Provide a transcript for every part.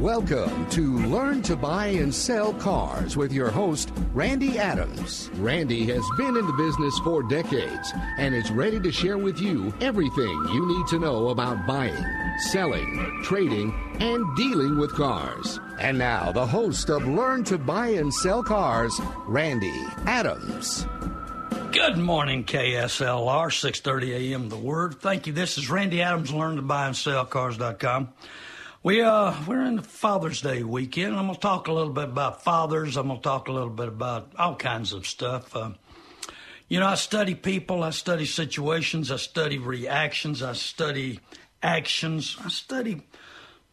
Welcome to Learn to Buy and Sell Cars with your host, Randy Adams. Randy has been in the business for decades and is ready to share with you everything you need to know about buying, selling, trading, and dealing with cars. And now, the host of Learn to Buy and Sell Cars, Randy Adams. Good morning, KSLR, 6.30 a.m. The Word. Thank you. This is Randy Adams, Learn to Buy and Sell Cars.com. We uh we're in the Father's Day weekend. I'm gonna talk a little bit about fathers. I'm gonna talk a little bit about all kinds of stuff. Uh, you know, I study people. I study situations. I study reactions. I study actions. I study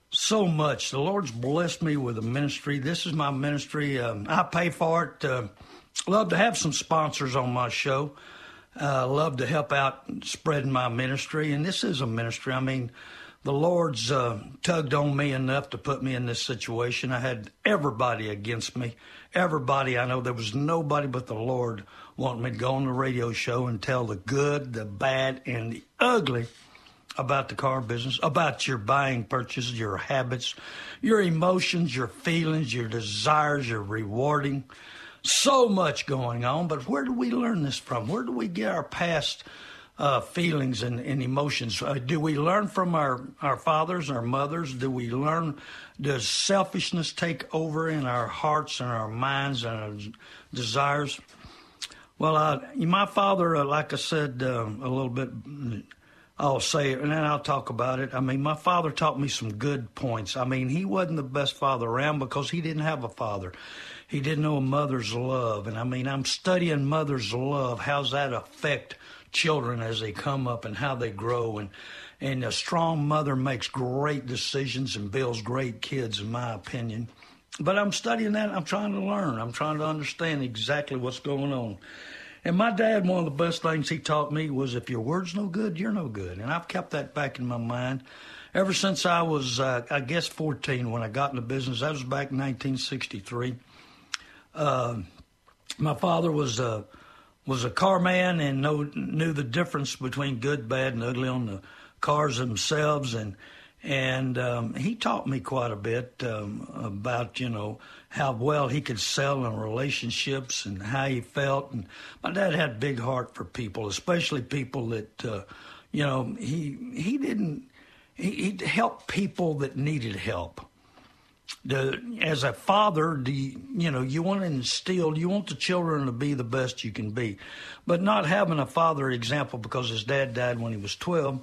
so much. The Lord's blessed me with a ministry. This is my ministry. Um, I pay for it. Uh, love to have some sponsors on my show. Uh, love to help out spreading my ministry, and this is a ministry. I mean the Lord's uh, tugged on me enough to put me in this situation. I had everybody against me. Everybody I know, there was nobody but the Lord wanting me to go on the radio show and tell the good, the bad, and the ugly about the car business, about your buying purchases, your habits, your emotions, your feelings, your desires, your rewarding. So much going on, but where do we learn this from? Where do we get our past? Uh, feelings and, and emotions. Uh, do we learn from our, our fathers, our mothers? Do we learn, does selfishness take over in our hearts and our minds and our desires? Well, uh, my father, uh, like I said uh, a little bit, I'll say it and then I'll talk about it. I mean, my father taught me some good points. I mean, he wasn't the best father around because he didn't have a father. He didn't know a mother's love. And I mean, I'm studying mother's love. How's that affect children as they come up and how they grow. And and a strong mother makes great decisions and builds great kids in my opinion. But i'm studying that. I'm trying to learn. I'm trying to understand exactly what's going on. And my dad one of the best things he taught me was if your word's no good you're no good. And i've kept that back in my mind ever since i was uh, i guess 14 when i got into business. That was back in 1963 uh, my father was uh, was a car man and know, knew the difference between good, bad, and ugly on the cars themselves. And and um, he taught me quite a bit um, about you know how well he could sell in relationships and how he felt. And my dad had a big heart for people, especially people that uh, you know he he didn't he, he helped people that needed help the, as a father, do you, you know you want to instill, you want the children to be the best you can be, but not having a father example because his dad died when he was twelve.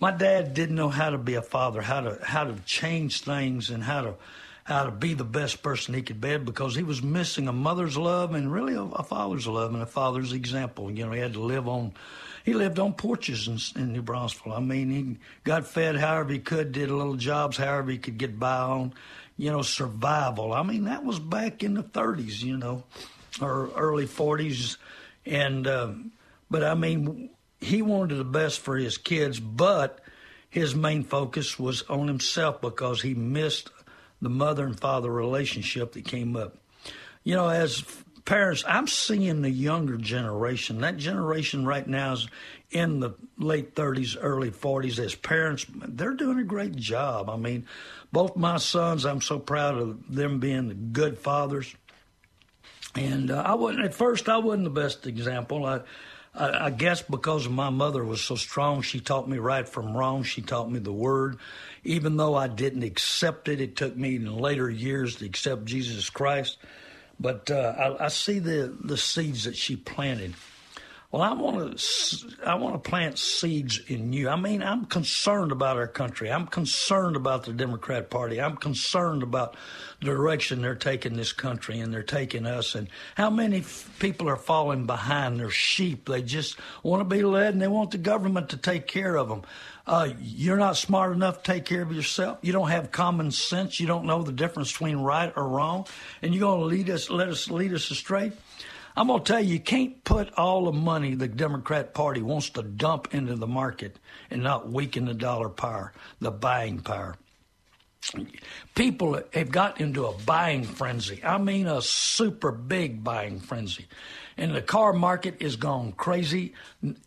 My dad didn't know how to be a father, how to how to change things, and how to how to be the best person he could be because he was missing a mother's love and really a, a father's love and a father's example. You know, he had to live on he lived on porches in, in New Braunfels. I mean, he got fed however he could, did little jobs however he could get by on you know, survival. I mean, that was back in the 30s, you know, or early 40s. And, um, but I mean, he wanted the best for his kids, but his main focus was on himself because he missed the mother and father relationship that came up. You know, as parents, I'm seeing the younger generation. That generation right now is in the late 30s, early 40s. As parents, they're doing a great job. I mean, both my sons, I'm so proud of them being good fathers. And uh, I wasn't at first. I wasn't the best example. I, I, I guess because my mother was so strong, she taught me right from wrong. She taught me the word, even though I didn't accept it. It took me in later years to accept Jesus Christ. But uh, I, I see the the seeds that she planted. Well, I want to I want to plant seeds in you. I mean, I'm concerned about our country. I'm concerned about the Democrat Party. I'm concerned about the direction they're taking this country and they're taking us and how many f- people are falling behind. They're sheep. They just want to be led and they want the government to take care of them. Uh, you're not smart enough to take care of yourself. You don't have common sense. You don't know the difference between right or wrong, and you're going to lead us, let us lead us astray. I'm going to tell you, you can't put all the money the Democrat Party wants to dump into the market and not weaken the dollar power, the buying power. People have got into a buying frenzy. I mean, a super big buying frenzy. And the car market is gone crazy.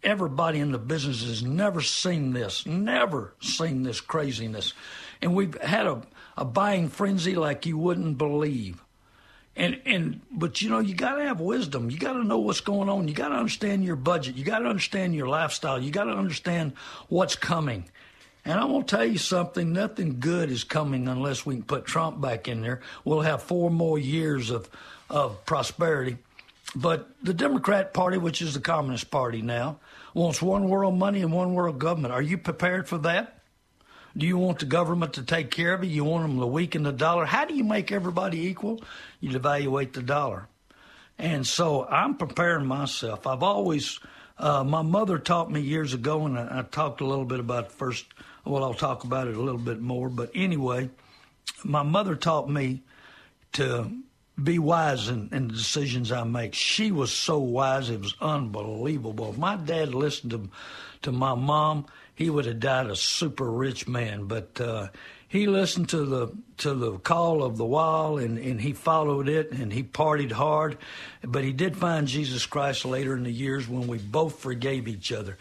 Everybody in the business has never seen this, never seen this craziness. And we've had a, a buying frenzy like you wouldn't believe. And and but you know you got to have wisdom. You got to know what's going on. You got to understand your budget. You got to understand your lifestyle. You got to understand what's coming. And I'm going to tell you something. Nothing good is coming unless we can put Trump back in there. We'll have four more years of of prosperity. But the Democrat Party, which is the Communist Party now, wants one world money and one world government. Are you prepared for that? Do you want the government to take care of you? You want them to weaken the dollar? How do you make everybody equal? You devaluate the dollar. And so I'm preparing myself. I've always, uh, my mother taught me years ago, and I, I talked a little bit about first. Well, I'll talk about it a little bit more. But anyway, my mother taught me to be wise in, in, the decisions I make. She was so wise, it was unbelievable. If my dad listened to, to my mom, he would have died a super rich man. But uh, he listened to the to the call of the wild and, and he followed it and he partied hard. But he did find Jesus Christ later in the years when we both forgave each other.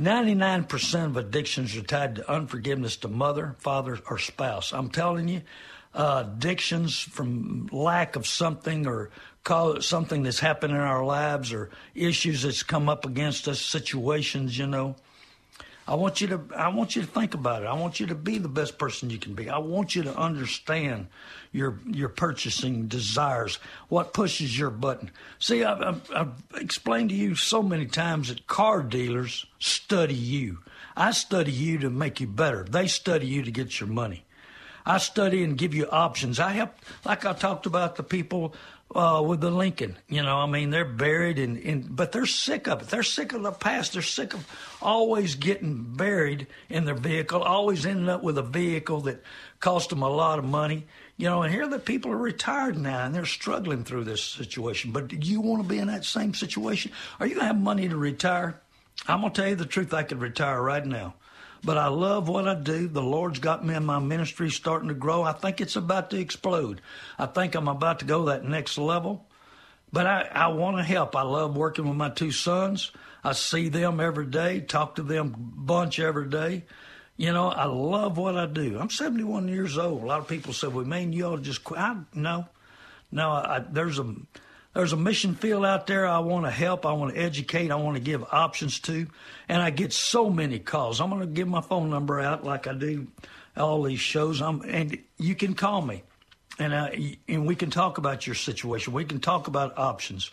99% of addictions are tied to unforgiveness to mother, father, or spouse. I'm telling you, uh, addictions from lack of something or call something that's happened in our lives or issues that's come up against us, situations, you know. I want you to I want you to think about it. I want you to be the best person you can be. I want you to understand your your purchasing desires, what pushes your button. See, I've, I've, I've explained to you so many times that car dealers study you. I study you to make you better. They study you to get your money. I study and give you options. I help, like I talked about the people uh, with the Lincoln. You know, I mean, they're buried in, in, but they're sick of it. They're sick of the past. They're sick of always getting buried in their vehicle, always ending up with a vehicle that cost them a lot of money. You know, and here the people are retired now and they're struggling through this situation. But do you want to be in that same situation? Are you going to have money to retire? I'm going to tell you the truth. I could retire right now but I love what I do. The Lord's got me in my ministry starting to grow. I think it's about to explode. I think I'm about to go that next level. But I, I want to help. I love working with my two sons. I see them every day, talk to them bunch every day. You know, I love what I do. I'm 71 years old. A lot of people say, well, man, you ought to just quit. I, no, no, I, there's a there's a mission field out there I want to help, I want to educate, I want to give options to, and I get so many calls. I'm going to give my phone number out like I do all these shows. I'm, and you can call me, and uh, and we can talk about your situation. We can talk about options.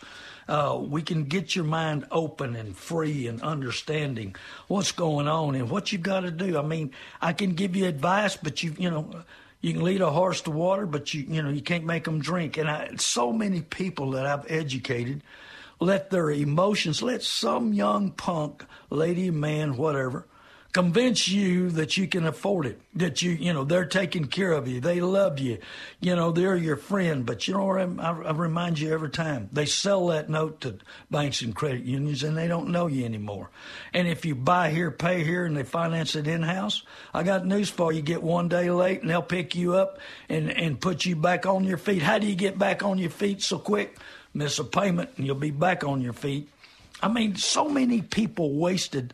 Uh, we can get your mind open and free and understanding what's going on and what you've got to do. I mean, I can give you advice, but you you know you can lead a horse to water, but you you know you can't make them drink. And I, so many people that I've educated let their emotions, let some young punk, lady, man, whatever, convince you that you can afford it, that you, you know, they're taking care of you, they love you, you know, they're your friend. But you know what I, I remind you every time they sell that note to banks and credit unions, and they don't know you anymore. And if you buy here, pay here, and they finance it in house, I got news for you: get one day late, and they'll pick you up and and put you back on your feet. How do you get back on your feet so quick? Miss a payment, and you'll be back on your feet. I mean, so many people wasted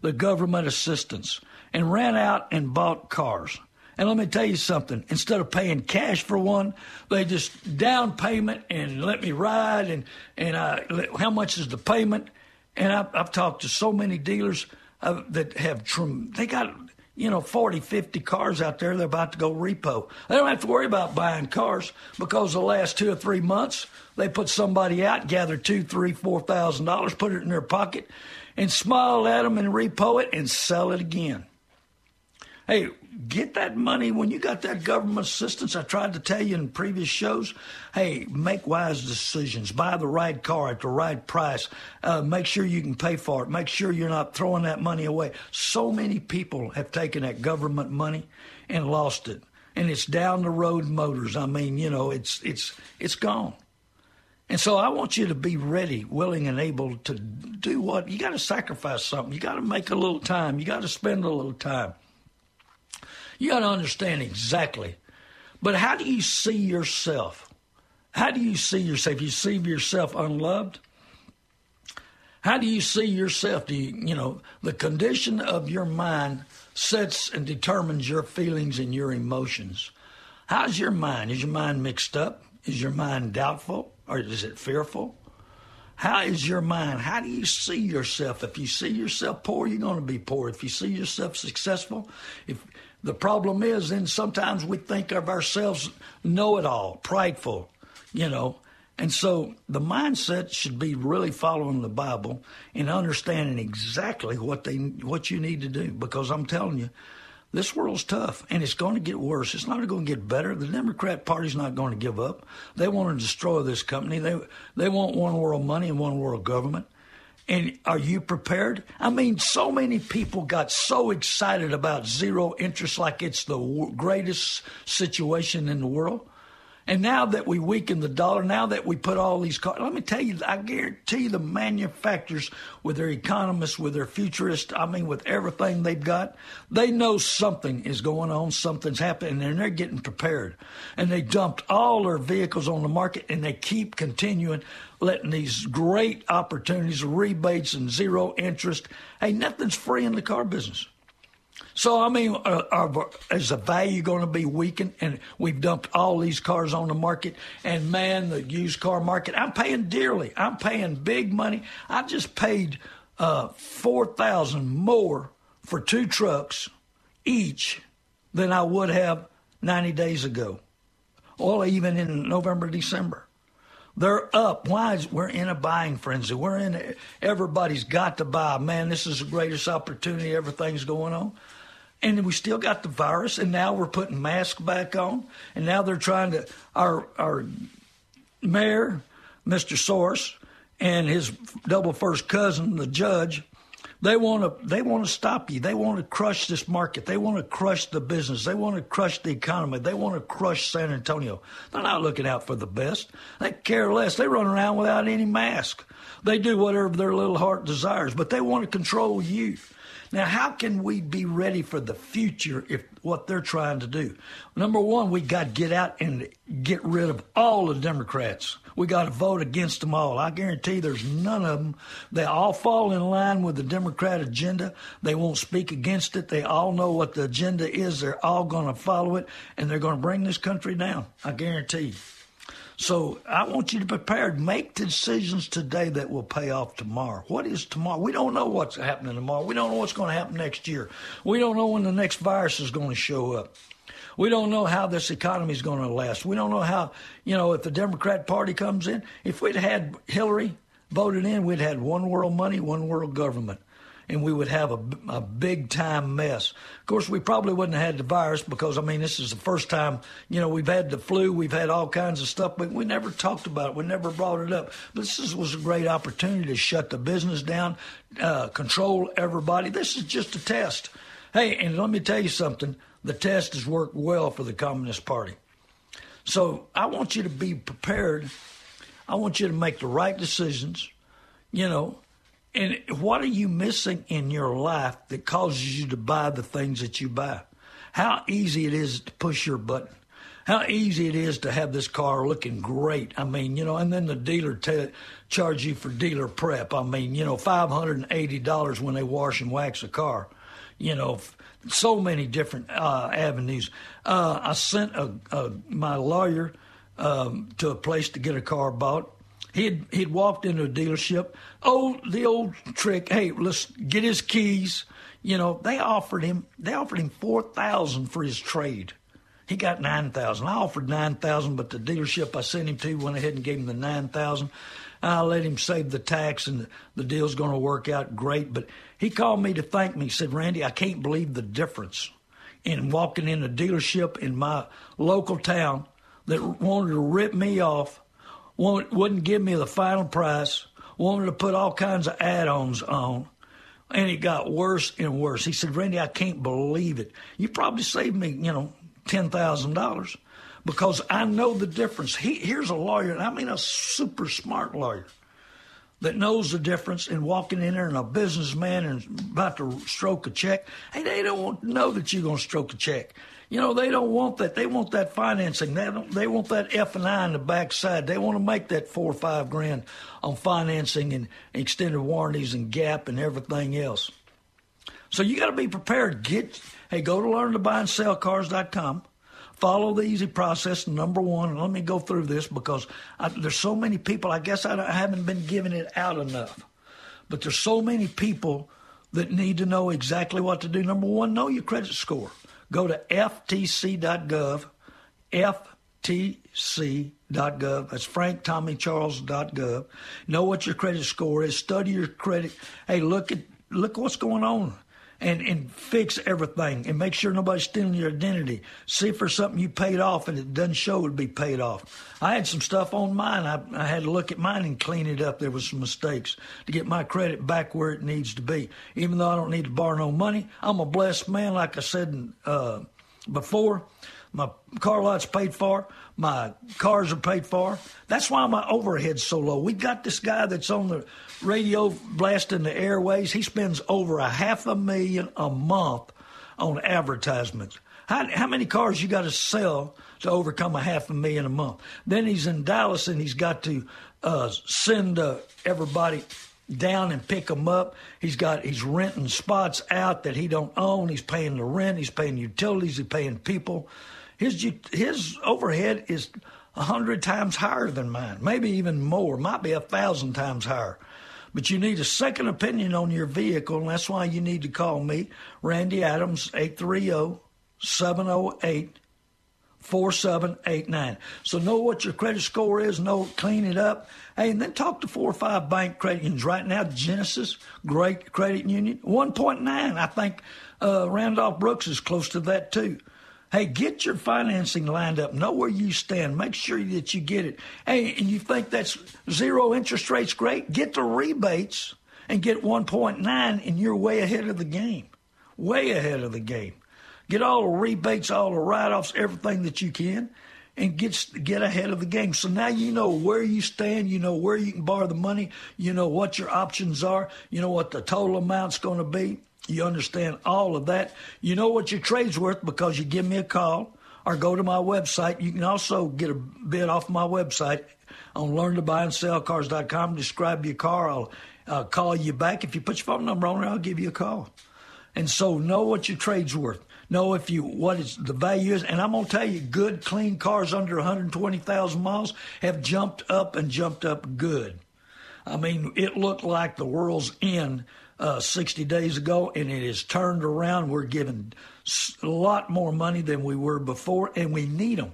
the government assistance and ran out and bought cars. And let me tell you something. Instead of paying cash for one, they just down payment and let me ride and and uh, how much is the payment? And I've, I've talked to so many dealers uh, that have trim. They got you know, 40, 50 cars out there they're about to go repo. They don't have to worry about buying cars because the last two or three months they put somebody out, gather two, three, four thousand dollars, put it in their pocket, and smile at them and repo it and sell it again. Hey, get that money when you got that government assistance. I tried to tell you in previous shows. Hey, make wise decisions. Buy the right car at the right price. Uh, make sure you can pay for it. Make sure you're not throwing that money away. So many people have taken that government money and lost it, and it's down the road motors. I mean, you know, it's it's it's gone. And so I want you to be ready, willing, and able to do what you got to sacrifice something. You got to make a little time. You got to spend a little time. You got to understand exactly. But how do you see yourself? How do you see yourself? You see yourself unloved? How do you see yourself? Do you, you know, the condition of your mind sets and determines your feelings and your emotions. How's your mind? Is your mind mixed up? Is your mind doubtful? Or is it fearful? How is your mind? How do you see yourself? If you see yourself poor, you're going to be poor. If you see yourself successful, if the problem is, then sometimes we think of ourselves know it all, prideful, you know. And so the mindset should be really following the Bible and understanding exactly what they what you need to do. Because I'm telling you, this world's tough and it's going to get worse. It's not going to get better. The Democrat Party's not going to give up. They want to destroy this company. They they want one world money and one world government. And are you prepared? I mean, so many people got so excited about zero interest like it's the greatest situation in the world. And now that we weaken the dollar, now that we put all these cars, let me tell you, I guarantee the manufacturers with their economists, with their futurists, I mean, with everything they've got, they know something is going on, something's happening, and they're getting prepared. And they dumped all their vehicles on the market, and they keep continuing letting these great opportunities, rebates, and zero interest. Hey, nothing's free in the car business. So, I mean, uh, are, is the value going to be weakened? And we've dumped all these cars on the market. And man, the used car market, I'm paying dearly. I'm paying big money. I just paid uh, 4000 more for two trucks each than I would have 90 days ago, or even in November, December. They're up. Why? Is, we're in a buying frenzy. We're in. A, Everybody's got to buy. Man, this is the greatest opportunity. Everything's going on, and we still got the virus. And now we're putting masks back on. And now they're trying to. Our our mayor, Mr. Soros, and his double first cousin, the judge, they want to they want to stop you. They want to crush this market. They want to crush the business. They want to crush the economy. They want to crush San Antonio. They're not looking out for the best. They care less. They run around without any mask. They do whatever their little heart desires, but they want to control you. Now, how can we be ready for the future if what they're trying to do? Number one, we got to get out and get rid of all the Democrats. We got to vote against them all. I guarantee there's none of them. They all fall in line with the Democrat agenda. They won't speak against it. They all know what the agenda is. They're all going to follow it, and they're going to bring this country down. I guarantee. So I want you to prepare. Make decisions today that will pay off tomorrow. What is tomorrow? We don't know what's happening tomorrow. We don't know what's going to happen next year. We don't know when the next virus is going to show up. We don't know how this economy is going to last. We don't know how, you know, if the Democrat Party comes in, if we'd had Hillary voted in, we'd had one world money, one world government and we would have a, a big time mess. Of course, we probably wouldn't have had the virus because, I mean, this is the first time, you know, we've had the flu, we've had all kinds of stuff, but we never talked about it. We never brought it up. But this is, was a great opportunity to shut the business down, uh, control everybody. This is just a test. Hey, and let me tell you something the test has worked well for the Communist Party. So I want you to be prepared. I want you to make the right decisions. You know, and what are you missing in your life that causes you to buy the things that you buy? How easy it is to push your button. How easy it is to have this car looking great. I mean, you know, and then the dealer t- charge you for dealer prep. I mean, you know, five hundred and eighty dollars when they wash and wax a car. You know, so many different uh, avenues. Uh, I sent a, a, my lawyer um, to a place to get a car bought He'd he'd walked into a dealership. Oh, the old trick. Hey, let's get his keys. You know, they offered him they offered him four thousand for his trade. He got nine thousand. I offered nine thousand, but the dealership I sent him to went ahead and gave him the nine thousand. I let him save the tax, and the deal's going to work out great. But he called me to thank me. He said, "Randy, I can't believe the difference in walking in a dealership in my local town that wanted to rip me off, wouldn't give me the final price, wanted to put all kinds of add-ons on." And it got worse and worse. He said, Randy, I can't believe it. You probably saved me, you know, $10,000 because I know the difference. He, here's a lawyer, and I mean a super smart lawyer that knows the difference in walking in there and a businessman and about to stroke a check. Hey, they don't know that you're going to stroke a check. You know, they don't want that. They want that financing. They don't, they want that F and I in the backside. They want to make that four or five grand on financing and extended warranties and gap and everything else. So you got to be prepared. Get Hey, go to learntobuyandsellcars.com. Follow the easy process. Number one, and let me go through this because I, there's so many people. I guess I, I haven't been giving it out enough, but there's so many people that need to know exactly what to do. Number one, know your credit score. Go to ftc.gov, ftc.gov. That's franktommycharles.gov. Know what your credit score is. Study your credit. Hey, look at look what's going on and, and fix everything and make sure nobody's stealing your identity. See there's something you paid off and it doesn't show it would be paid off. I had some stuff on mine. I, I had to look at mine and clean it up. There was some mistakes to get my credit back where it needs to be. Even though I don't need to borrow no money, I'm a blessed man, like I said uh, before. My car lot's paid for. My cars are paid for. That's why my overhead's so low. We got this guy that's on the radio blasting the airways. He spends over a half a million a month on advertisements. How, how many cars you got to sell to overcome a half a million a month? Then he's in Dallas and he's got to uh, send uh, everybody down and pick them up. He's got he's renting spots out that he don't own. He's paying the rent. He's paying utilities. He's paying people. His his overhead is a hundred times higher than mine, maybe even more. Might be a thousand times higher. But you need a second opinion on your vehicle, and that's why you need to call me, Randy Adams, 830 708 4789. So know what your credit score is, know clean it up. Hey, and then talk to four or five bank credit unions. Right now, Genesis, great credit union, 1.9. I think uh, Randolph Brooks is close to that too. Hey, get your financing lined up. Know where you stand. Make sure that you get it. Hey, and you think that's zero interest rates great? Get the rebates and get 1.9, and you're way ahead of the game. Way ahead of the game. Get all the rebates, all the write offs, everything that you can, and get get ahead of the game. So now you know where you stand. You know where you can borrow the money. You know what your options are. You know what the total amount's going to be. You understand all of that. You know what your trade's worth because you give me a call or go to my website. You can also get a bid off my website on learntobuyandsellcars.com. Describe your car. I'll uh, call you back. If you put your phone number on there, I'll give you a call. And so know what your trade's worth. Know if you what is the value is. And I'm gonna tell you, good, clean cars under 120,000 miles have jumped up and jumped up good. I mean, it looked like the world's end uh, 60 days ago, and it has turned around. We're giving a lot more money than we were before, and we need them.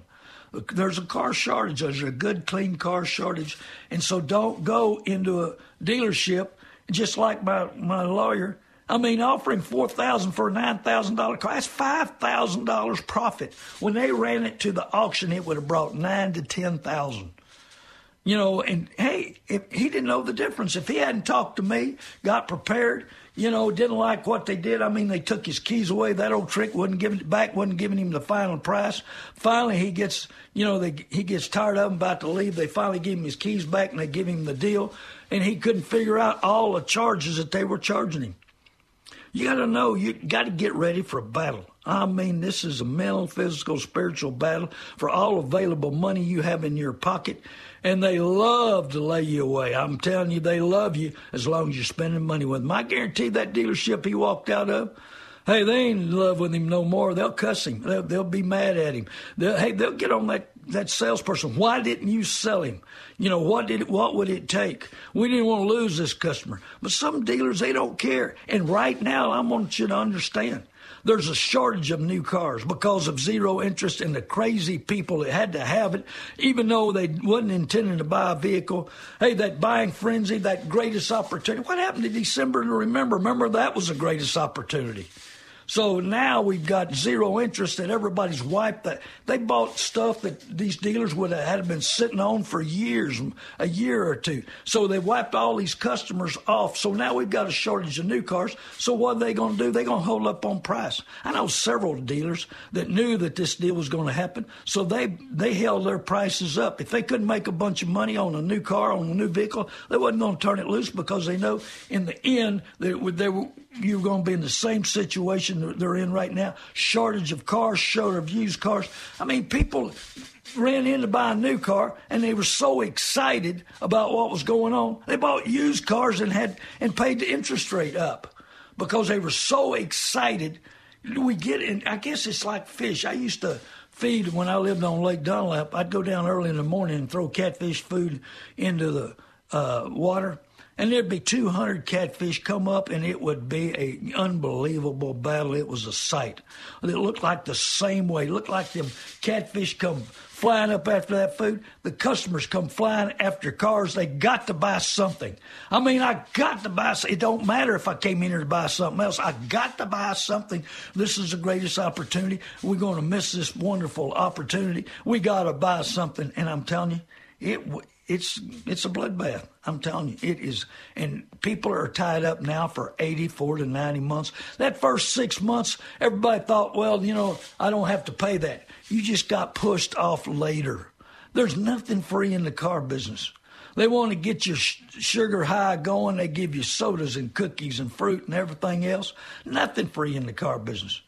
There's a car shortage. There's a good, clean car shortage. And so don't go into a dealership just like my, my lawyer. I mean, offering four thousand for a nine thousand dollar car, that's five thousand dollars profit. When they ran it to the auction, it would have brought nine to ten thousand. You know, and hey, he didn't know the difference. If he hadn't talked to me, got prepared, you know, didn't like what they did. I mean, they took his keys away. That old trick wasn't giving it back, wasn't giving him the final price. Finally, he gets, you know, they, he gets tired of them, about to leave. They finally give him his keys back and they give him the deal. And he couldn't figure out all the charges that they were charging him. You got to know, you got to get ready for a battle. I mean, this is a mental, physical, spiritual battle for all available money you have in your pocket and they love to lay you away. I'm telling you, they love you as long as you're spending money with them. I guarantee that dealership he walked out of, Hey, they ain't in love with him no more. They'll cuss him. They'll, they'll be mad at him. They'll, hey, they'll get on that, that salesperson. Why didn't you sell him? You know, what did what would it take? We didn't want to lose this customer. But some dealers, they don't care. And right now, I want you to understand there's a shortage of new cars because of zero interest and the crazy people that had to have it, even though they wasn't intending to buy a vehicle. Hey, that buying frenzy, that greatest opportunity. What happened to December to remember? Remember that was the greatest opportunity. So now we've got zero interest and everybody's wiped that. They bought stuff that these dealers would have had been sitting on for years, a year or two. So they wiped all these customers off. So now we've got a shortage of new cars. So what are they going to do? They're going to hold up on price. I know several dealers that knew that this deal was going to happen. So they, they held their prices up. If they couldn't make a bunch of money on a new car, on a new vehicle, they wasn't going to turn it loose because they know in the end they, they were you're going to be in the same situation they're in right now shortage of cars, shortage of used cars. I mean, people ran in to buy a new car and they were so excited about what was going on. They bought used cars and had and paid the interest rate up because they were so excited. We get in, I guess it's like fish. I used to feed when I lived on Lake Dunlap. I'd go down early in the morning and throw catfish food into the uh, water and there'd be 200 catfish come up, and it would be an unbelievable battle. It was a sight. It looked like the same way. It looked like them catfish come flying up after that food. The customers come flying after cars. They got to buy something. I mean, I got to buy. It don't matter if I came in here to buy something else. I got to buy something. This is the greatest opportunity. We're going to miss this wonderful opportunity. We got to buy something, and I'm telling you, it it's it's a bloodbath. I'm telling you, it is. And people are tied up now for 84 to 90 months. That first six months, everybody thought, well, you know, I don't have to pay that. You just got pushed off later. There's nothing free in the car business. They want to get your sh- sugar high going. They give you sodas and cookies and fruit and everything else. Nothing free in the car business.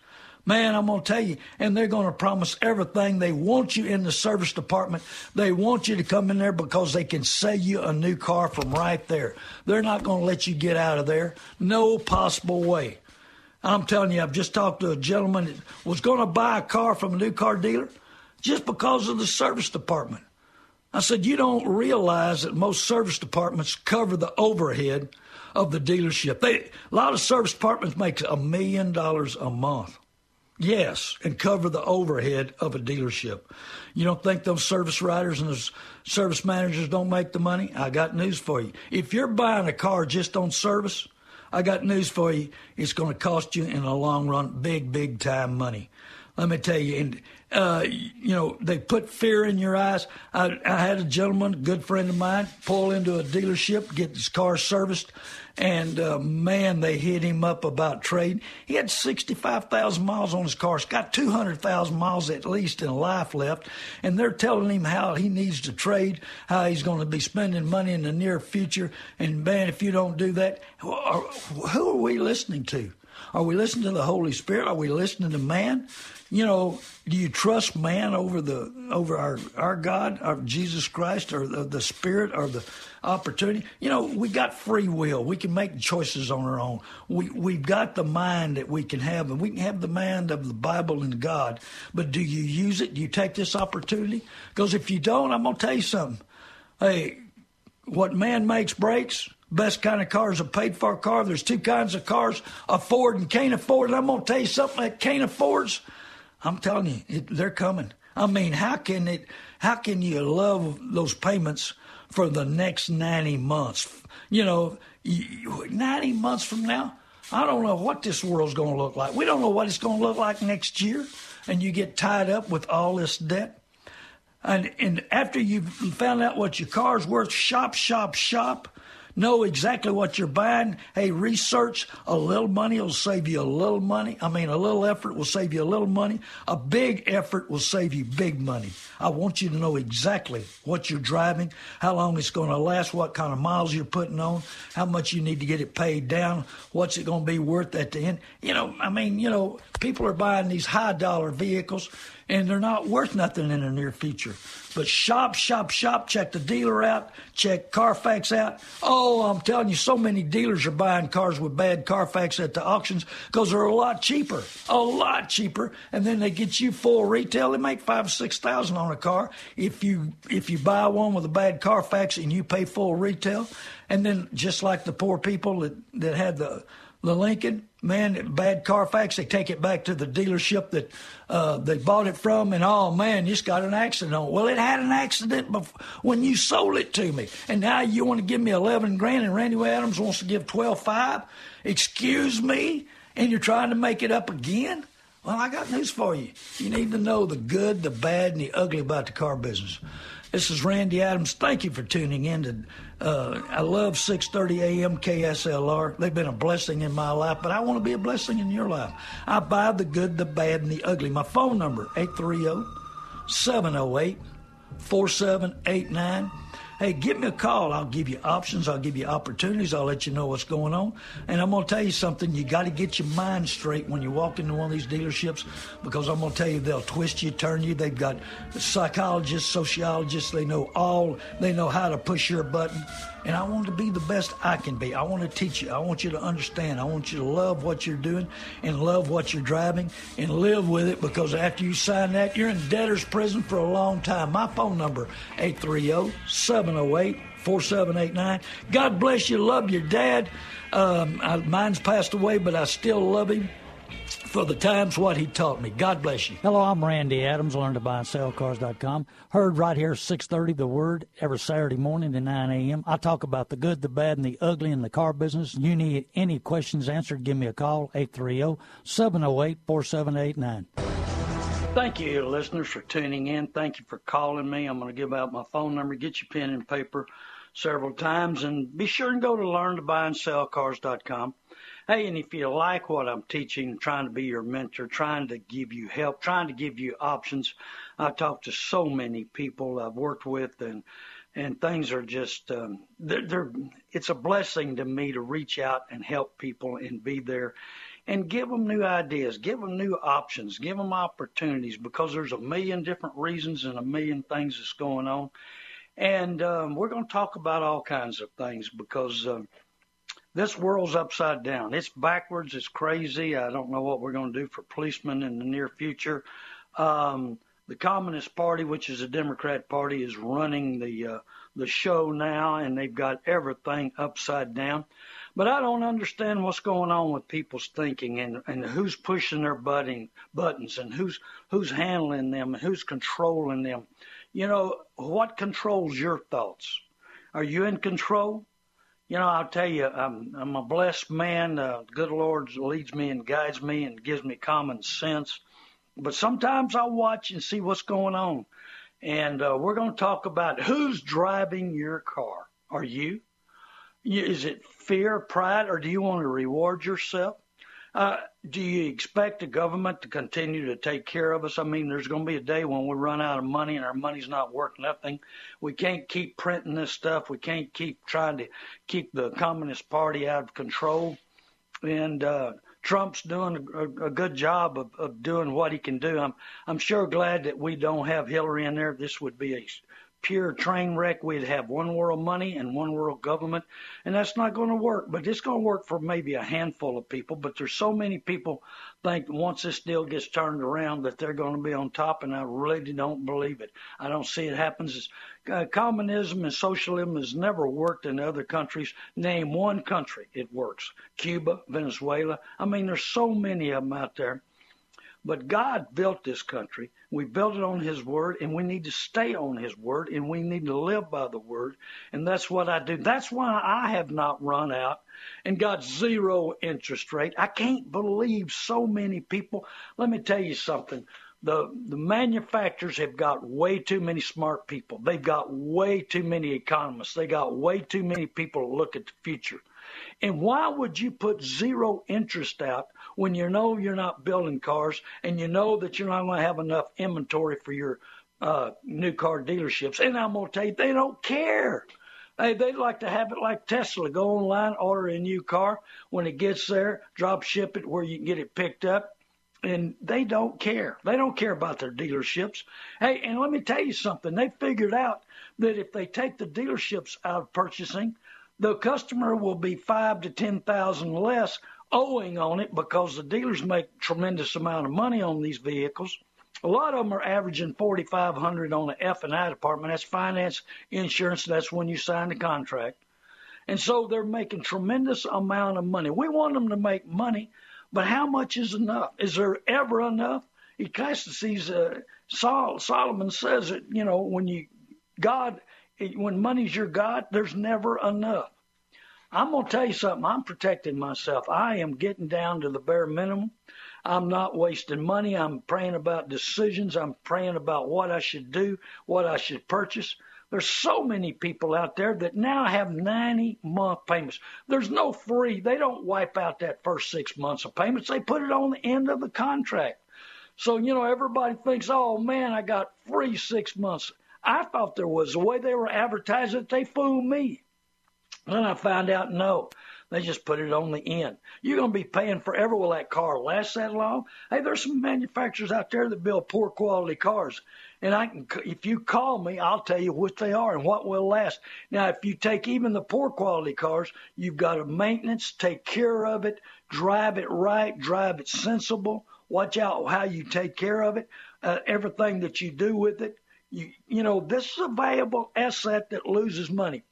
Man, I'm going to tell you, and they're going to promise everything. They want you in the service department. They want you to come in there because they can sell you a new car from right there. They're not going to let you get out of there. No possible way. I'm telling you, I've just talked to a gentleman that was going to buy a car from a new car dealer just because of the service department. I said, You don't realize that most service departments cover the overhead of the dealership. They, a lot of service departments make a million dollars a month. Yes, and cover the overhead of a dealership. You don't think those service writers and those service managers don't make the money? I got news for you. If you're buying a car just on service, I got news for you. It's going to cost you in the long run big, big time money. Let me tell you, and uh, you know they put fear in your eyes. I, I had a gentleman, a good friend of mine, pull into a dealership, get his car serviced, and uh, man, they hit him up about trade. He had 65,000 miles on his car. He's got 200,000 miles at least in life left. And they're telling him how he needs to trade, how he's going to be spending money in the near future. And man, if you don't do that, who are we listening to? Are we listening to the Holy Spirit? Are we listening to man? You know, do you trust man over the over our our God, our Jesus Christ, or the, the Spirit, or the opportunity? You know, we got free will. We can make choices on our own. We we've got the mind that we can have, and we can have the mind of the Bible and God. But do you use it? Do you take this opportunity? Because if you don't, I'm gonna tell you something. Hey, what man makes breaks. Best kind of car is a paid for car. There's two kinds of cars, afford and can't afford. And I'm going to tell you something that can't affords. I'm telling you, it, they're coming. I mean, how can it? How can you love those payments for the next 90 months? You know, 90 months from now, I don't know what this world's going to look like. We don't know what it's going to look like next year. And you get tied up with all this debt. And, and after you've found out what your car's worth, shop, shop, shop know exactly what you're buying. Hey, research. A little money will save you a little money. I mean, a little effort will save you a little money. A big effort will save you big money. I want you to know exactly what you're driving, how long it's going to last, what kind of miles you're putting on, how much you need to get it paid down, what's it going to be worth at the end. You know, I mean, you know, people are buying these high dollar vehicles and they're not worth nothing in the near future. But shop, shop, shop, check the dealer out, check Carfax out. Oh, I'm telling you, so many dealers are buying cars with bad Carfax at the auctions because they're a lot cheaper, a lot cheaper. And then they get you full retail. They make five six thousand on a car if you if you buy one with a bad Carfax and you pay full retail. And then just like the poor people that that had the the Lincoln, man, bad Carfax, they take it back to the dealership that uh, they bought it from, and oh man, you just got an accident on. Well, it had an accident before, when you sold it to me, and now you want to give me eleven grand, and Randy Adams wants to give twelve five. Excuse me, and you're trying to make it up again. Well, I got news for you. You need to know the good, the bad, and the ugly about the car business. This is Randy Adams. Thank you for tuning in to uh, I love 6:30 a.m. KSLR. They've been a blessing in my life, but I want to be a blessing in your life. I buy the good, the bad, and the ugly. My phone number 830 708 4789. Hey, give me a call. I'll give you options. I'll give you opportunities. I'll let you know what's going on. And I'm going to tell you something. You got to get your mind straight when you walk into one of these dealerships because I'm going to tell you they'll twist you, turn you. They've got psychologists, sociologists. They know all. They know how to push your button. And I want to be the best I can be. I want to teach you. I want you to understand. I want you to love what you're doing and love what you're driving and live with it because after you sign that, you're in debtor's prison for a long time. My phone number, 830 708 4789. God bless you. Love your dad. Um, I, mine's passed away, but I still love him for the times what he taught me. God bless you. Hello, I'm Randy Adams. Learn to buy and sell cars.com. Heard right here 6:30 the word every Saturday morning at 9 a.m. I talk about the good, the bad, and the ugly in the car business. You need any questions answered? Give me a call 830-708-4789. Thank you, listeners, for tuning in. Thank you for calling me. I'm going to give out my phone number. Get your pen and paper several times, and be sure and go to learn to buy and sell cars.com. Hey, and if you like what I'm teaching, trying to be your mentor, trying to give you help, trying to give you options, I talk to so many people I've worked with and and things are just um, they're, they're it's a blessing to me to reach out and help people and be there and give them new ideas, give them new options, give them opportunities because there's a million different reasons and a million things that's going on. And um, we're going to talk about all kinds of things because um, this world's upside down. It's backwards. It's crazy. I don't know what we're going to do for policemen in the near future. Um, the Communist Party, which is a Democrat party, is running the uh, the show now, and they've got everything upside down. But I don't understand what's going on with people's thinking and, and who's pushing their butting, buttons and who's who's handling them and who's controlling them. You know, what controls your thoughts? Are you in control? You know, I'll tell you, I'm, I'm a blessed man. Uh, the good Lord leads me and guides me and gives me common sense. But sometimes I watch and see what's going on. And uh, we're going to talk about who's driving your car. Are you? Is it fear, pride, or do you want to reward yourself? Uh, do you expect the government to continue to take care of us? I mean, there's going to be a day when we run out of money and our money's not worth nothing. We can't keep printing this stuff. We can't keep trying to keep the Communist Party out of control. And uh, Trump's doing a, a good job of, of doing what he can do. I'm I'm sure glad that we don't have Hillary in there. This would be a pure train wreck. We'd have one world money and one world government, and that's not going to work. But it's going to work for maybe a handful of people. But there's so many people think once this deal gets turned around that they're going to be on top, and I really don't believe it. I don't see it happens. Uh, communism and socialism has never worked in other countries. Name one country it works: Cuba, Venezuela. I mean, there's so many of them out there. But God built this country. We built it on His Word, and we need to stay on His Word, and we need to live by the Word. And that's what I do. That's why I have not run out and got zero interest rate. I can't believe so many people. Let me tell you something. The, the manufacturers have got way too many smart people. They've got way too many economists. They got way too many people to look at the future. And why would you put zero interest out when you know you're not building cars and you know that you're not going to have enough inventory for your uh, new car dealerships? And I'm going to tell you, they don't care. Hey, they'd like to have it like Tesla. Go online, order a new car. When it gets there, drop ship it where you can get it picked up and they don't care. They don't care about their dealerships. Hey, and let me tell you something. They figured out that if they take the dealerships out of purchasing, the customer will be five to ten thousand less owing on it because the dealers make tremendous amount of money on these vehicles. A lot of them are averaging 4,500 on the F and I department. That's finance, insurance. That's when you sign the contract. And so they're making tremendous amount of money. We want them to make money, but how much is enough? Is there ever enough? Ecclesiastes, uh, Sol- Solomon says it, you know, when you, God, when money's your God, there's never enough. I'm going to tell you something. I'm protecting myself. I am getting down to the bare minimum. I'm not wasting money. I'm praying about decisions. I'm praying about what I should do, what I should purchase. There's so many people out there that now have 90 month payments. There's no free. They don't wipe out that first six months of payments. They put it on the end of the contract. So, you know, everybody thinks, oh man, I got free six months. I thought there was the way they were advertising it, they fooled me. Then I found out no. They just put it on the end. You're going to be paying forever. Will that car last that long? Hey, there's some manufacturers out there that build poor quality cars. And I can, if you call me, I'll tell you what they are and what will last. Now, if you take even the poor quality cars, you've got to maintenance, take care of it, drive it right, drive it sensible. Watch out how you take care of it, uh, everything that you do with it. You, you know, this is a valuable asset that loses money.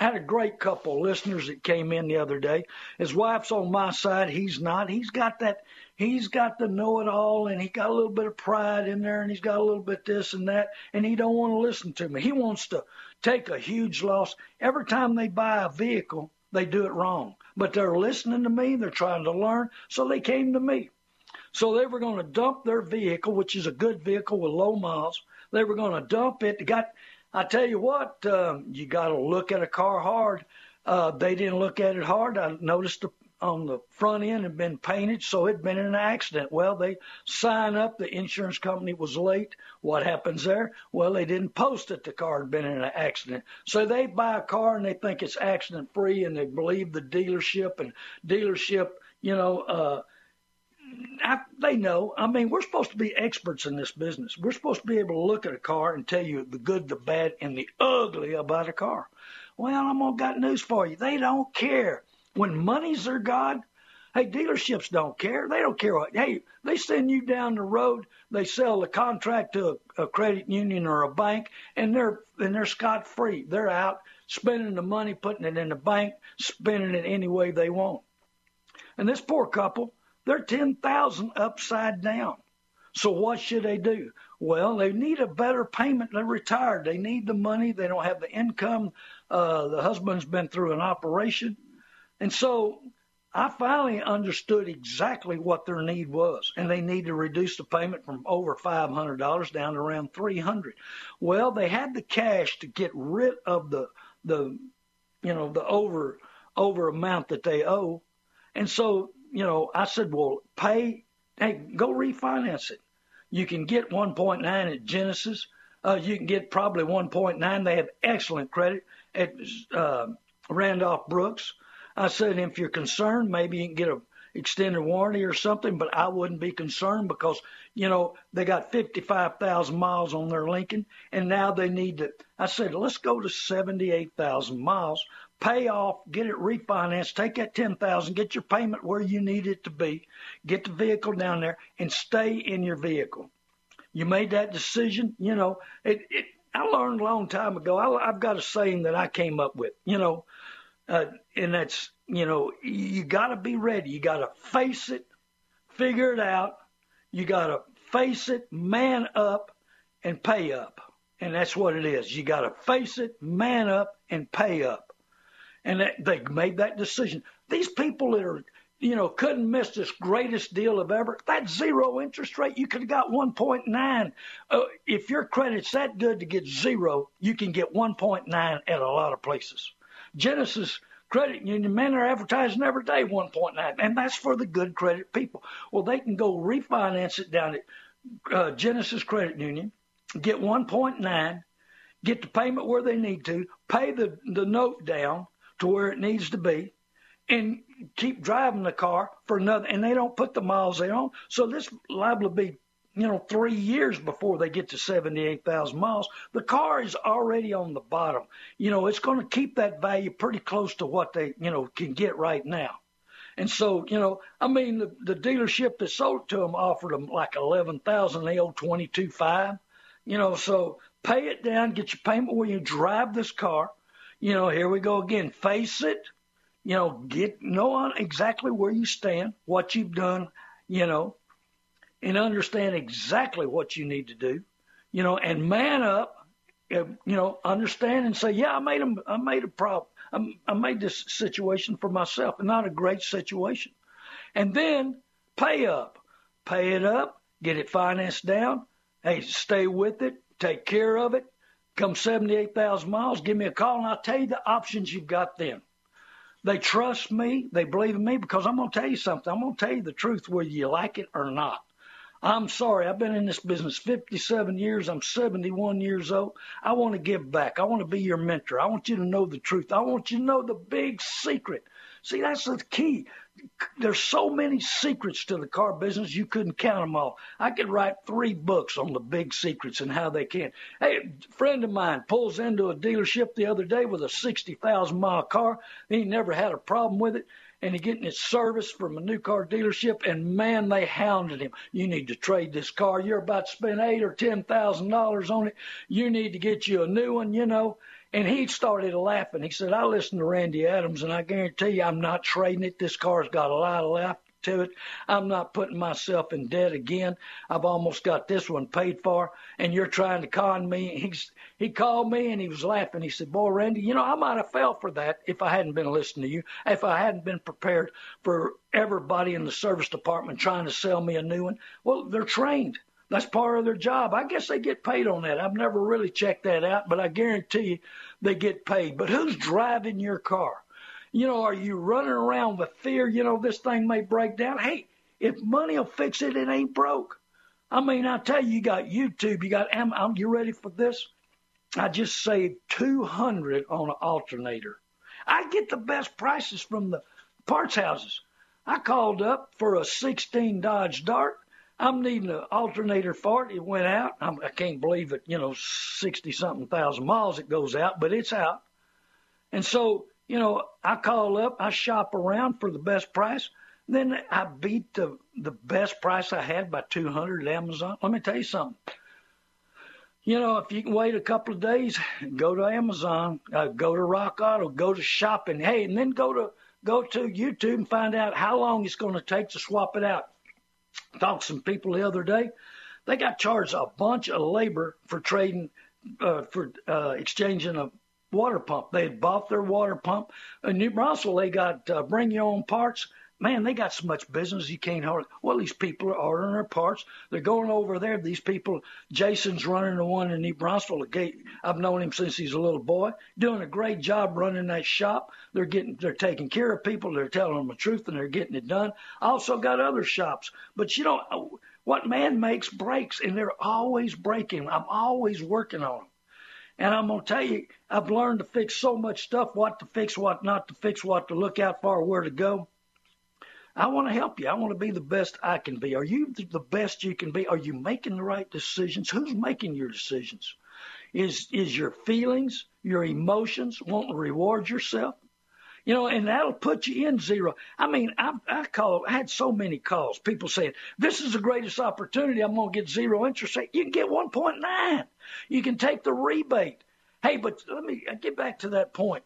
I had a great couple of listeners that came in the other day. His wife's on my side. He's not. He's got that. He's got the know-it-all, and he got a little bit of pride in there, and he's got a little bit this and that, and he don't want to listen to me. He wants to take a huge loss every time they buy a vehicle. They do it wrong, but they're listening to me. They're trying to learn, so they came to me. So they were going to dump their vehicle, which is a good vehicle with low miles. They were going to dump it. Got I tell you what, uh, you got to look at a car hard. Uh, they didn't look at it hard. I noticed the, on the front end had been painted, so it'd been in an accident. Well, they sign up. The insurance company was late. What happens there? Well, they didn't post that the car had been in an accident. So they buy a car and they think it's accident free, and they believe the dealership and dealership, you know. Uh, I, they know. I mean, we're supposed to be experts in this business. We're supposed to be able to look at a car and tell you the good, the bad, and the ugly about a car. Well, I'm gonna got news for you. They don't care. When money's their god, hey, dealerships don't care. They don't care what. Hey, they send you down the road. They sell the contract to a, a credit union or a bank, and they're and they're scot free. They're out spending the money, putting it in the bank, spending it any way they want. And this poor couple they're 10,000 upside down. So what should they do? Well, they need a better payment. They're retired. They need the money. They don't have the income. Uh, the husband's been through an operation. And so I finally understood exactly what their need was, and they need to reduce the payment from over $500 down to around 300. Well, they had the cash to get rid of the the you know the over over amount that they owe, and so you know, I said, well, pay, hey, go refinance it. You can get 1.9 at Genesis. Uh, you can get probably 1.9. They have excellent credit at uh, Randolph Brooks. I said, if you're concerned, maybe you can get a extended warranty or something, but I wouldn't be concerned because, you know, they got 55,000 miles on their Lincoln and now they need to, I said, let's go to 78,000 miles pay off, get it refinanced, take that ten thousand, get your payment where you need it to be, get the vehicle down there, and stay in your vehicle. You made that decision, you know. It, it I learned a long time ago. I, I've got a saying that I came up with, you know, uh, and that's you know you got to be ready. You got to face it, figure it out. You got to face it, man up, and pay up. And that's what it is. You got to face it, man up, and pay up and they made that decision. These people that are, you know, couldn't miss this greatest deal of ever. That zero interest rate, you could have got 1.9. Uh, if your credit's that good to get zero, you can get 1.9 at a lot of places. Genesis Credit Union, man, they're advertising every day 1.9, and that's for the good credit people. Well, they can go refinance it down at uh, Genesis Credit Union, get 1.9, get the payment where they need to, pay the, the note down, to where it needs to be and keep driving the car for another, and they don't put the miles they own. So this liable to be, you know, three years before they get to 78,000 miles. The car is already on the bottom. You know, it's going to keep that value pretty close to what they, you know, can get right now. And so, you know, I mean, the, the dealership that sold to them offered them like 11,000. They owe 22.5. You know, so pay it down, get your payment when you drive this car. You know, here we go again. Face it you know, get know exactly where you stand, what you've done, you know, and understand exactly what you need to do, you know, and man up, eh, you know, understand and say, yeah, I made a, I made a problem. I, I made this situation for myself, and not a great situation. And then pay up, pay it up, get it financed down. Hey, stay with it, take care of it. Come 78,000 miles, give me a call, and I'll tell you the options you've got then. They trust me. They believe in me because I'm going to tell you something. I'm going to tell you the truth whether you like it or not. I'm sorry. I've been in this business 57 years. I'm 71 years old. I want to give back. I want to be your mentor. I want you to know the truth. I want you to know the big secret. See, that's the key there's so many secrets to the car business you couldn't count them all. I could write three books on the big secrets and how they can. Hey, a friend of mine pulls into a dealership the other day with a sixty thousand mile car. He never had a problem with it. And he getting his service from a new car dealership, and man, they hounded him. You need to trade this car. You're about to spend eight or ten thousand dollars on it. You need to get you a new one, you know. And he started laughing. He said, I listen to Randy Adams, and I guarantee you I'm not trading it. This car's got a lot of life to it. I'm not putting myself in debt again. I've almost got this one paid for, and you're trying to con me. He's, he called me and he was laughing. He said, Boy, Randy, you know, I might have fell for that if I hadn't been listening to you, if I hadn't been prepared for everybody in the service department trying to sell me a new one. Well, they're trained. That's part of their job. I guess they get paid on that. I've never really checked that out, but I guarantee you they get paid. But who's driving your car? You know, are you running around with fear? You know, this thing may break down. Hey, if money will fix it, it ain't broke. I mean, I tell you, you got YouTube, you got Amazon. You ready for this? I just saved 200 on an alternator. I get the best prices from the parts houses. I called up for a 16 Dodge Dart. I'm needing an alternator for it. It went out. I'm, I can't believe it, you know, 60 something thousand miles it goes out, but it's out. And so, you know, I call up, I shop around for the best price. Then I beat the, the best price I had by 200 at Amazon. Let me tell you something. You know, if you can wait a couple of days, go to Amazon, uh, go to Rock Auto, go to shopping. Hey, and then go to go to YouTube and find out how long it's going to take to swap it out. Talked to some people the other day. They got charged a bunch of labor for trading, uh, for uh, exchanging a water pump. They had bought their water pump. In New Braunfels, they got uh, bring your own parts. Man, they got so much business you can't hardly. Well, these people are ordering their parts. They're going over there. These people, Jason's running the one in New Braunfels. I've known him since he's a little boy. Doing a great job running that shop. They're getting, they're taking care of people. They're telling them the truth and they're getting it done. I also got other shops, but you know what man makes breaks, and they're always breaking. I'm always working on them. And I'm going to tell you, I've learned to fix so much stuff, what to fix, what not to fix, what to look out for, where to go. I want to help you. I want to be the best I can be. Are you the best you can be? Are you making the right decisions? Who's making your decisions? Is is your feelings, your emotions, wanting to reward yourself? You know, and that'll put you in zero. I mean, I, I call, I had so many calls, people saying, this is the greatest opportunity. I'm to get zero interest rate. You can get 1.9. You can take the rebate. Hey, but let me get back to that point.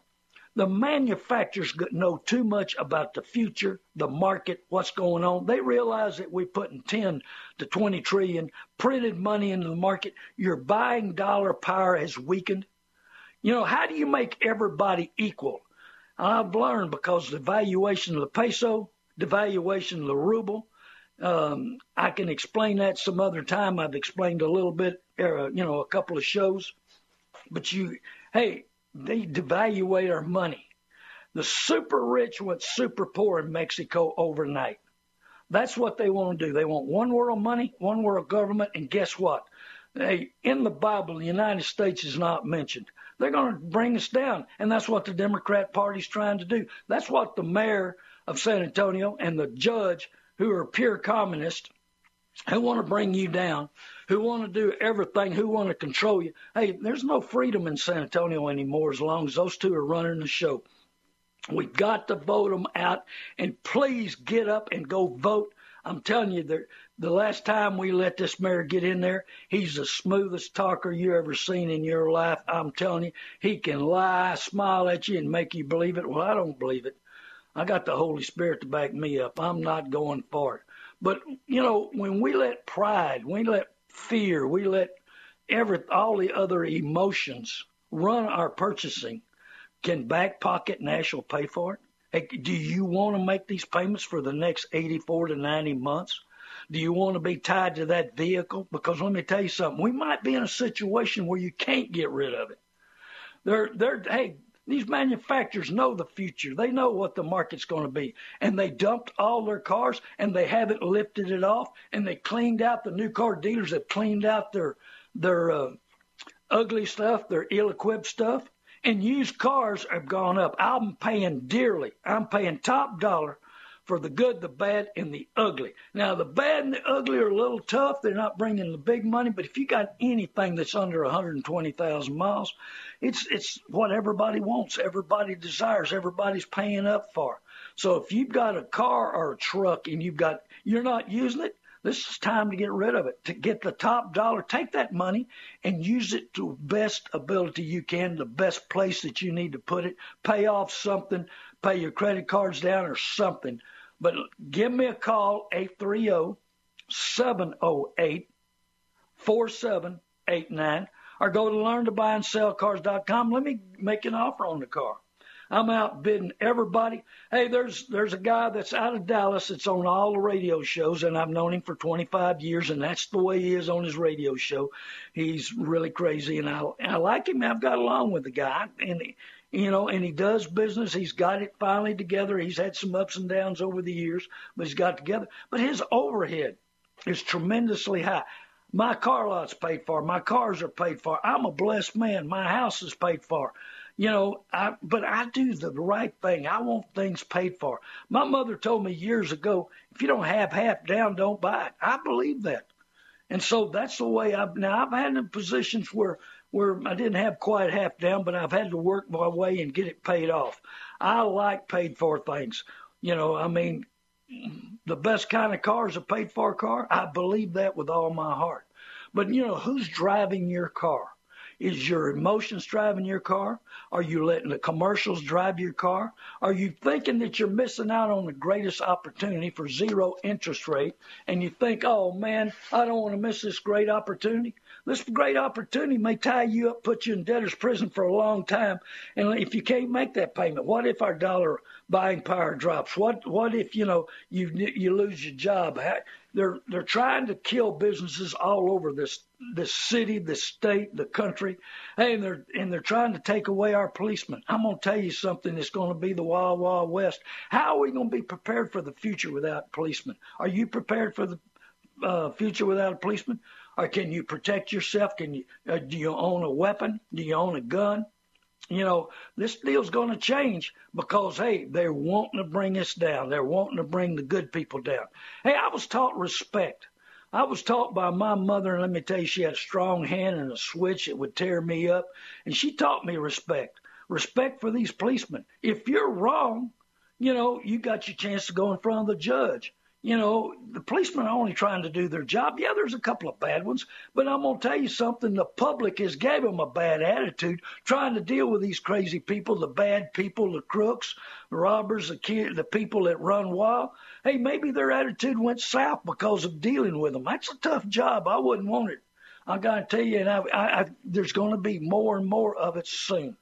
The manufacturers know too much about the future, the market, what's going on. They realize that we're putting 10 to 20 trillion printed money into the market. Your buying dollar power has weakened. You know, how do you make everybody equal? I've learned because the valuation of the peso, the valuation of the ruble, um, I can explain that some other time. I've explained a little bit, uh, you know, a couple of shows. But you, hey, they devaluate our money. The super rich went super poor in Mexico overnight. That's what they want to do. They want one world money, one world government, and guess what? Hey, in the Bible, the United States is not mentioned. They're going to bring us down, and that's what the Democrat Party's trying to do. That's what the mayor of San Antonio and the judge, who are pure communists, who want to bring you down, who want to do everything, who want to control you. Hey, there's no freedom in San Antonio anymore as long as those two are running the show. We've got to vote them out, and please get up and go vote. I'm telling you, the, the last time we let this mayor get in there, he's the smoothest talker you ever seen in your life. I'm telling you, he can lie, smile at you, and make you believe it. Well, I don't believe it. I got the Holy Spirit to back me up. I'm not going for it. But you know, when we let pride, we let fear, we let every all the other emotions run our purchasing, can back pocket National pay for it? Hey, do you want to make these payments for the next 84 to 90 months? Do you want to be tied to that vehicle? Because let me tell you something, we might be in a situation where you can't get rid of it. They're, they're, hey, these manufacturers know the future. They know what the market's going to be. And they dumped all their cars and they haven't lifted it off and they cleaned out the new car dealers have cleaned out their their uh, ugly stuff, their ill-equipped stuff. And used cars have gone up. I'm paying dearly. I'm paying top dollar for the good, the bad, and the ugly. Now, the bad and the ugly are a little tough. They're not bringing the big money, but if you got anything that's under 120,000 miles, it's it's what everybody wants, everybody desires, everybody's paying up for. So if you've got a car or a truck and you've got you're not using it, this is time to get rid of it. To get the top dollar, take that money and use it to best ability you can, the best place that you need to put it. Pay off something, pay your credit cards down or something. But give me a call, 830 708 4789, or go to learn to buy and sell learntobuyandsellcars.com. Let me make an offer on the car. I'm outbidding everybody. Hey, there's there's a guy that's out of Dallas that's on all the radio shows, and I've known him for 25 years, and that's the way he is on his radio show. He's really crazy, and I I like him. I've got along with the guy, and he, you know, and he does business. He's got it finally together. He's had some ups and downs over the years, but he's got together. But his overhead is tremendously high. My car lot's paid for. My cars are paid for. I'm a blessed man. My house is paid for. You know, I, but I do the right thing. I want things paid for. My mother told me years ago, if you don't have half down, don't buy it. I believe that. And so that's the way I've, now I've had in positions where where I didn't have quite half down, but I've had to work my way and get it paid off. I like paid for things. You know, I mean, the best kind of car is a paid for car. I believe that with all my heart. But you know, who's driving your car? Is your emotions driving your car? Are you letting the commercials drive your car? Are you thinking that you're missing out on the greatest opportunity for zero interest rate and you think, oh man, I don't want to miss this great opportunity? This great opportunity may tie you up, put you in debtor's prison for a long time. And if you can't make that payment, what if our dollar buying power drops? What what if you know you you lose your job? They're they're trying to kill businesses all over this this city, this state, the country, and they're and they're trying to take away our policemen. I'm gonna tell you something that's gonna be the wild wild west. How are we gonna be prepared for the future without policemen? Are you prepared for the uh, future without a policeman? Or can you protect yourself? Can you, uh, do you own a weapon? Do you own a gun? You know, this deal's going to change because, hey, they're wanting to bring us down. They're wanting to bring the good people down. Hey, I was taught respect. I was taught by my mother, and let me tell you, she had a strong hand and a switch that would tear me up. And she taught me respect. Respect for these policemen. If you're wrong, you know, you got your chance to go in front of the judge you know, the policemen are only trying to do their job. Yeah, there's a couple of bad ones, but I'm going to tell you something. The public has gave them a bad attitude trying to deal with these crazy people, the bad people, the crooks, the robbers, the kid, the people that run wild. Hey, maybe their attitude went south because of dealing with them. That's a tough job. I wouldn't want it. I got to tell you, and I, I, I, there's going to be more and more of it soon.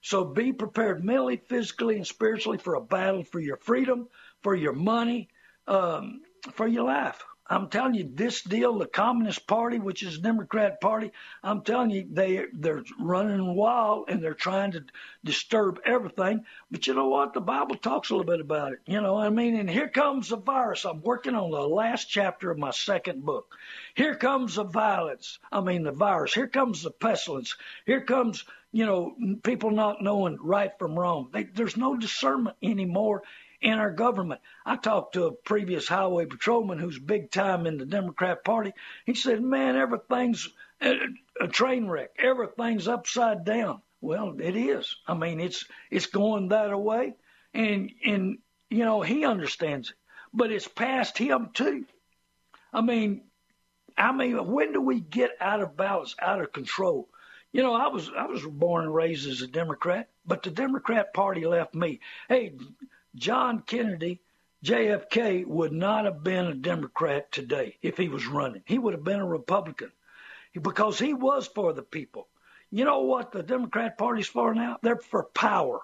So be prepared mentally, physically, and spiritually for a battle for your freedom, for your money, um, for your life. I'm telling you, this deal, the Communist Party, which is Democrat Party, I'm telling you, they they're running wild and they're trying to disturb everything. But you know what? The Bible talks a little bit about it. You know, I mean, and here comes the virus. I'm working on the last chapter of my second book. Here comes the violence. I mean, the virus. Here comes the pestilence. Here comes you know, people not knowing right from wrong. They, there's no discernment anymore in our government. I talked to a previous highway patrolman who's big time in the Democrat Party. He said, "Man, everything's a, train wreck. Everything's upside down." Well, it is. I mean, it's it's going that way, and and you know he understands it, but it's past him too. I mean, I mean, when do we get out of balance, out of control? You know, I was I was born and raised as a Democrat, but the Democrat Party left me. Hey, John Kennedy, JFK would not have been a Democrat today if he was running. He would have been a Republican because he was for the people. You know what the Democrat Party's for now? They're for power.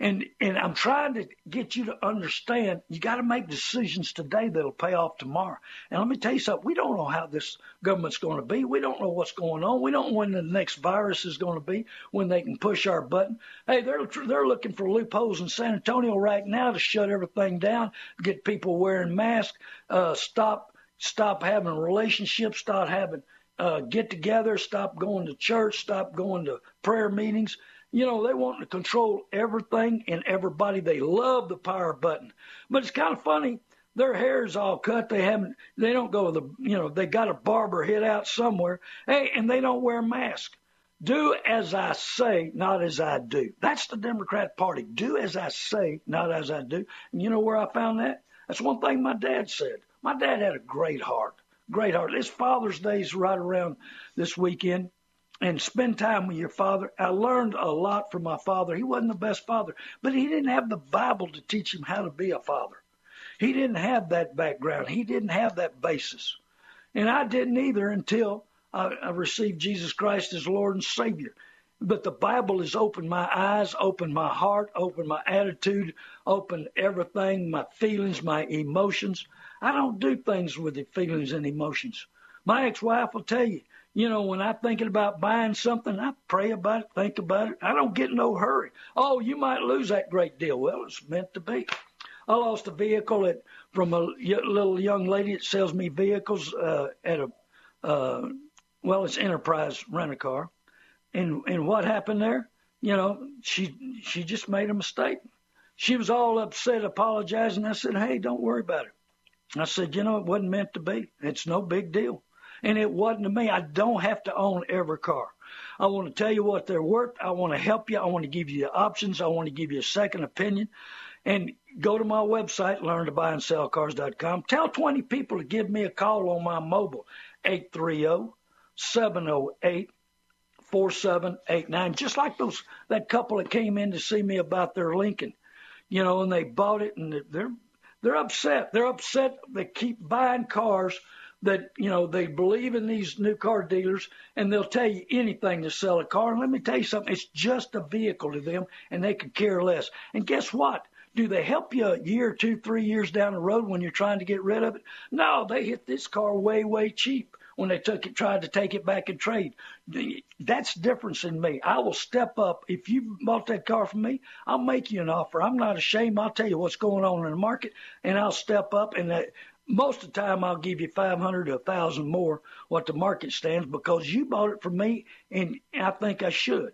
And and I'm trying to get you to understand you got to make decisions today that'll pay off tomorrow. And let me tell you something, we don't know how this government's going to be. We don't know what's going on. We don't know when the next virus is going to be, when they can push our button. Hey, they're they're looking for loopholes in San Antonio right now to shut everything down, get people wearing masks, uh, stop stop having relationships, stop having uh, get together, stop going to church, stop going to prayer meetings. You know, they want to control everything and everybody. They love the power button. But it's kind of funny. Their hair's all cut. They haven't, they don't go to the, you know, they got a barber hit out somewhere. Hey, and they don't wear masks. Do as I say, not as I do. That's the Democrat Party. Do as I say, not as I do. And you know where I found that? That's one thing my dad said. My dad had a great heart. Great heart. His Father's Day's right around this weekend and spend time with your father. I learned a lot from my father. He wasn't the best father, but he didn't have the Bible to teach him how to be a father. He didn't have that background. He didn't have that basis. And I didn't either until I, I received Jesus Christ as Lord and Savior. But the Bible has opened my eyes, opened my heart, opened my attitude, opened everything, my feelings, my emotions. I don't do things with the feelings and emotions. My ex-wife will tell you, you know, when I'm thinking about buying something, I pray about it, think about it. I don't get no hurry. Oh, you might lose that great deal. Well, it's meant to be. I lost a vehicle at, from a little young lady that sells me vehicles uh, at a, uh, well, it's Enterprise Rent a Car. And, and what happened there? You know, she, she just made a mistake. She was all upset, apologizing. I said, hey, don't worry about it. I said, you know, it wasn't meant to be. It's no big deal and it wasn't to me. I don't have to own every car. I want to tell you what they're worth. I want to help you. I want to give you options. I want to give you a second opinion. And go to my website, learn to buy and sell cars.com. Tell 20 people to give me a call on my mobile, 830 708 4789. Just like those, that couple that came in to see me about their Lincoln, you know, and they bought it and they're, they're upset. They're upset. They keep buying cars that you know they believe in these new car dealers and they'll tell you anything to sell a car. And let me tell you something, it's just a vehicle to them and they could care less. And guess what? Do they help you a year, two, three years down the road when you're trying to get rid of it? No, they hit this car way, way cheap when they took it, tried to take it back and trade. That's difference in me. I will step up. If you bought that car from me, I'll make you an offer. I'm not ashamed. I'll tell you what's going on in the market, and I'll step up. And uh, most of the time I'll give you 500 to a thousand more what the market stands because you bought it from me and I think I should.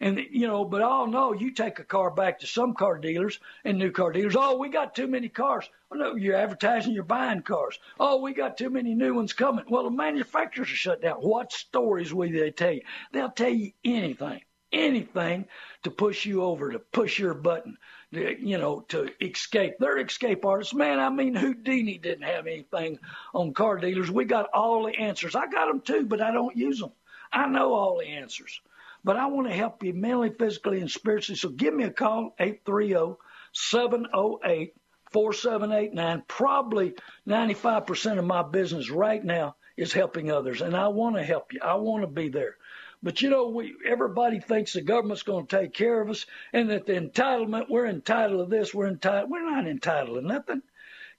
And you know, but all know you take a car back to some car dealers and new car dealers. Oh, we got too many cars. Oh, no, you're advertising you're buying cars. Oh, we got too many new ones coming. Well, the manufacturers are shut down. What stories will they tell you? They'll tell you anything, anything to push you over, to push your button you know, to escape. They're escape artists. Man, I mean, Houdini didn't have anything on car dealers. We got all the answers. I got them too, but I don't use them. I know all the answers. But I want to help you mentally, physically, and spiritually. So give me a call, 830 708 4789. Probably 95% of my business right now is helping others. And I want to help you. I want to be there. But you know, we everybody thinks the government's going to take care of us, and that the entitlement we're entitled to this, we're entitled. We're not entitled to nothing.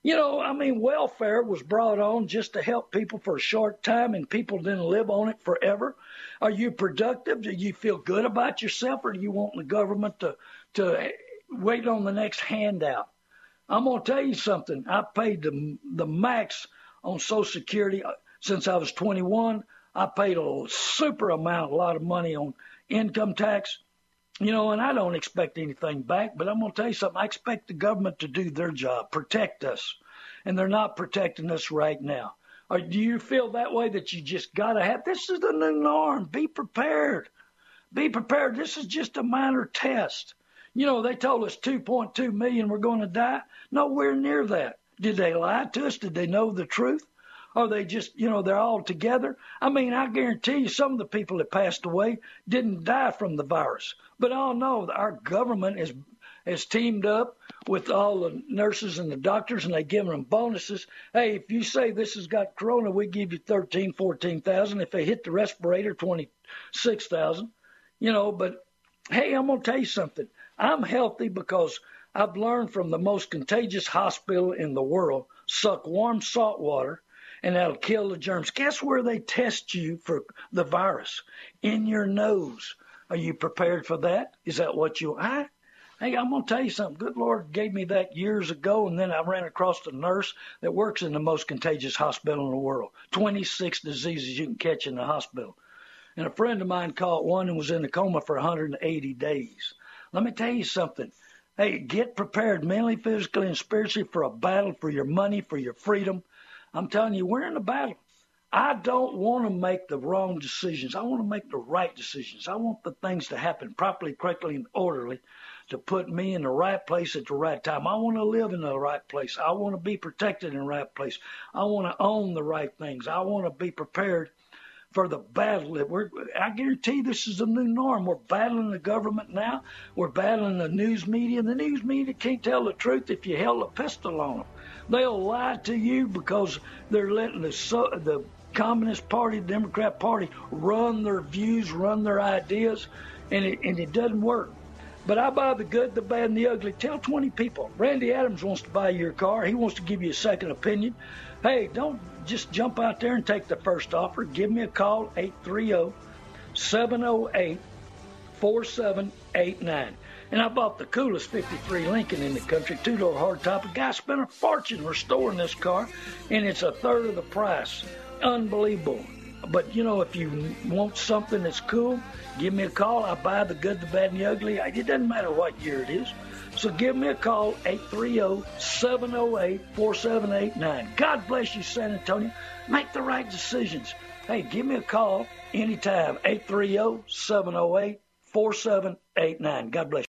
You know, I mean, welfare was brought on just to help people for a short time, and people didn't live on it forever. Are you productive? Do you feel good about yourself, or do you want the government to to wait on the next handout? I'm gonna tell you something. I paid the the max on Social Security uh, since I was 21. I paid a super amount, a lot of money on income tax. You know, and I don't expect anything back, but I'm going to tell you something. I expect the government to do their job, protect us, and they're not protecting us right now. Or do you feel that way that you just got to have this is the new norm? Be prepared. Be prepared. This is just a minor test. You know, they told us 2.2 million were going to die. Nowhere near that. Did they lie to us? Did they know the truth? Or they just, you know, they're all together? I mean, I guarantee you some of the people that passed away didn't die from the virus. But all know our government is has teamed up with all the nurses and the doctors and they give them bonuses. Hey, if you say this has got corona, we give you thirteen, fourteen thousand. If they hit the respirator, twenty six thousand. You know, but hey, I'm gonna tell you something. I'm healthy because I've learned from the most contagious hospital in the world, suck warm salt water and that'll kill the germs. Guess where they test you for the virus? In your nose. Are you prepared for that? Is that what you I Hey, I'm gonna tell you something. Good Lord gave me that years ago, and then I ran across a nurse that works in the most contagious hospital in the world. 26 diseases you can catch in the hospital. And a friend of mine caught one and was in a coma for 180 days. Let me tell you something. Hey, get prepared mentally, physically, and spiritually for a battle for your money, for your freedom. I'm telling you, we're in a battle. I don't want to make the wrong decisions. I want to make the right decisions. I want the things to happen properly, correctly, and orderly to put me in the right place at the right time. I want to live in the right place. I want to be protected in the right place. I want to own the right things. I want to be prepared for the battle that we're I guarantee this is a new norm. We're battling the government now. We're battling the news media. The news media can't tell the truth if you held a pistol on them. They'll lie to you because they're letting the the Communist Party, the Democrat Party run their views, run their ideas, and it, and it doesn't work. But I buy the good, the bad, and the ugly. Tell 20 people. Randy Adams wants to buy your car. He wants to give you a second opinion. Hey, don't just jump out there and take the first offer. Give me a call, 830 708 4789. And I bought the coolest 53 Lincoln in the country, two door hardtop. A guy spent a fortune restoring this car, and it's a third of the price. Unbelievable. But you know, if you want something that's cool, give me a call. I buy the good, the bad, and the ugly. It doesn't matter what year it is. So give me a call, 830-708-4789. God bless you, San Antonio. Make the right decisions. Hey, give me a call anytime, 830-708-4789. God bless you.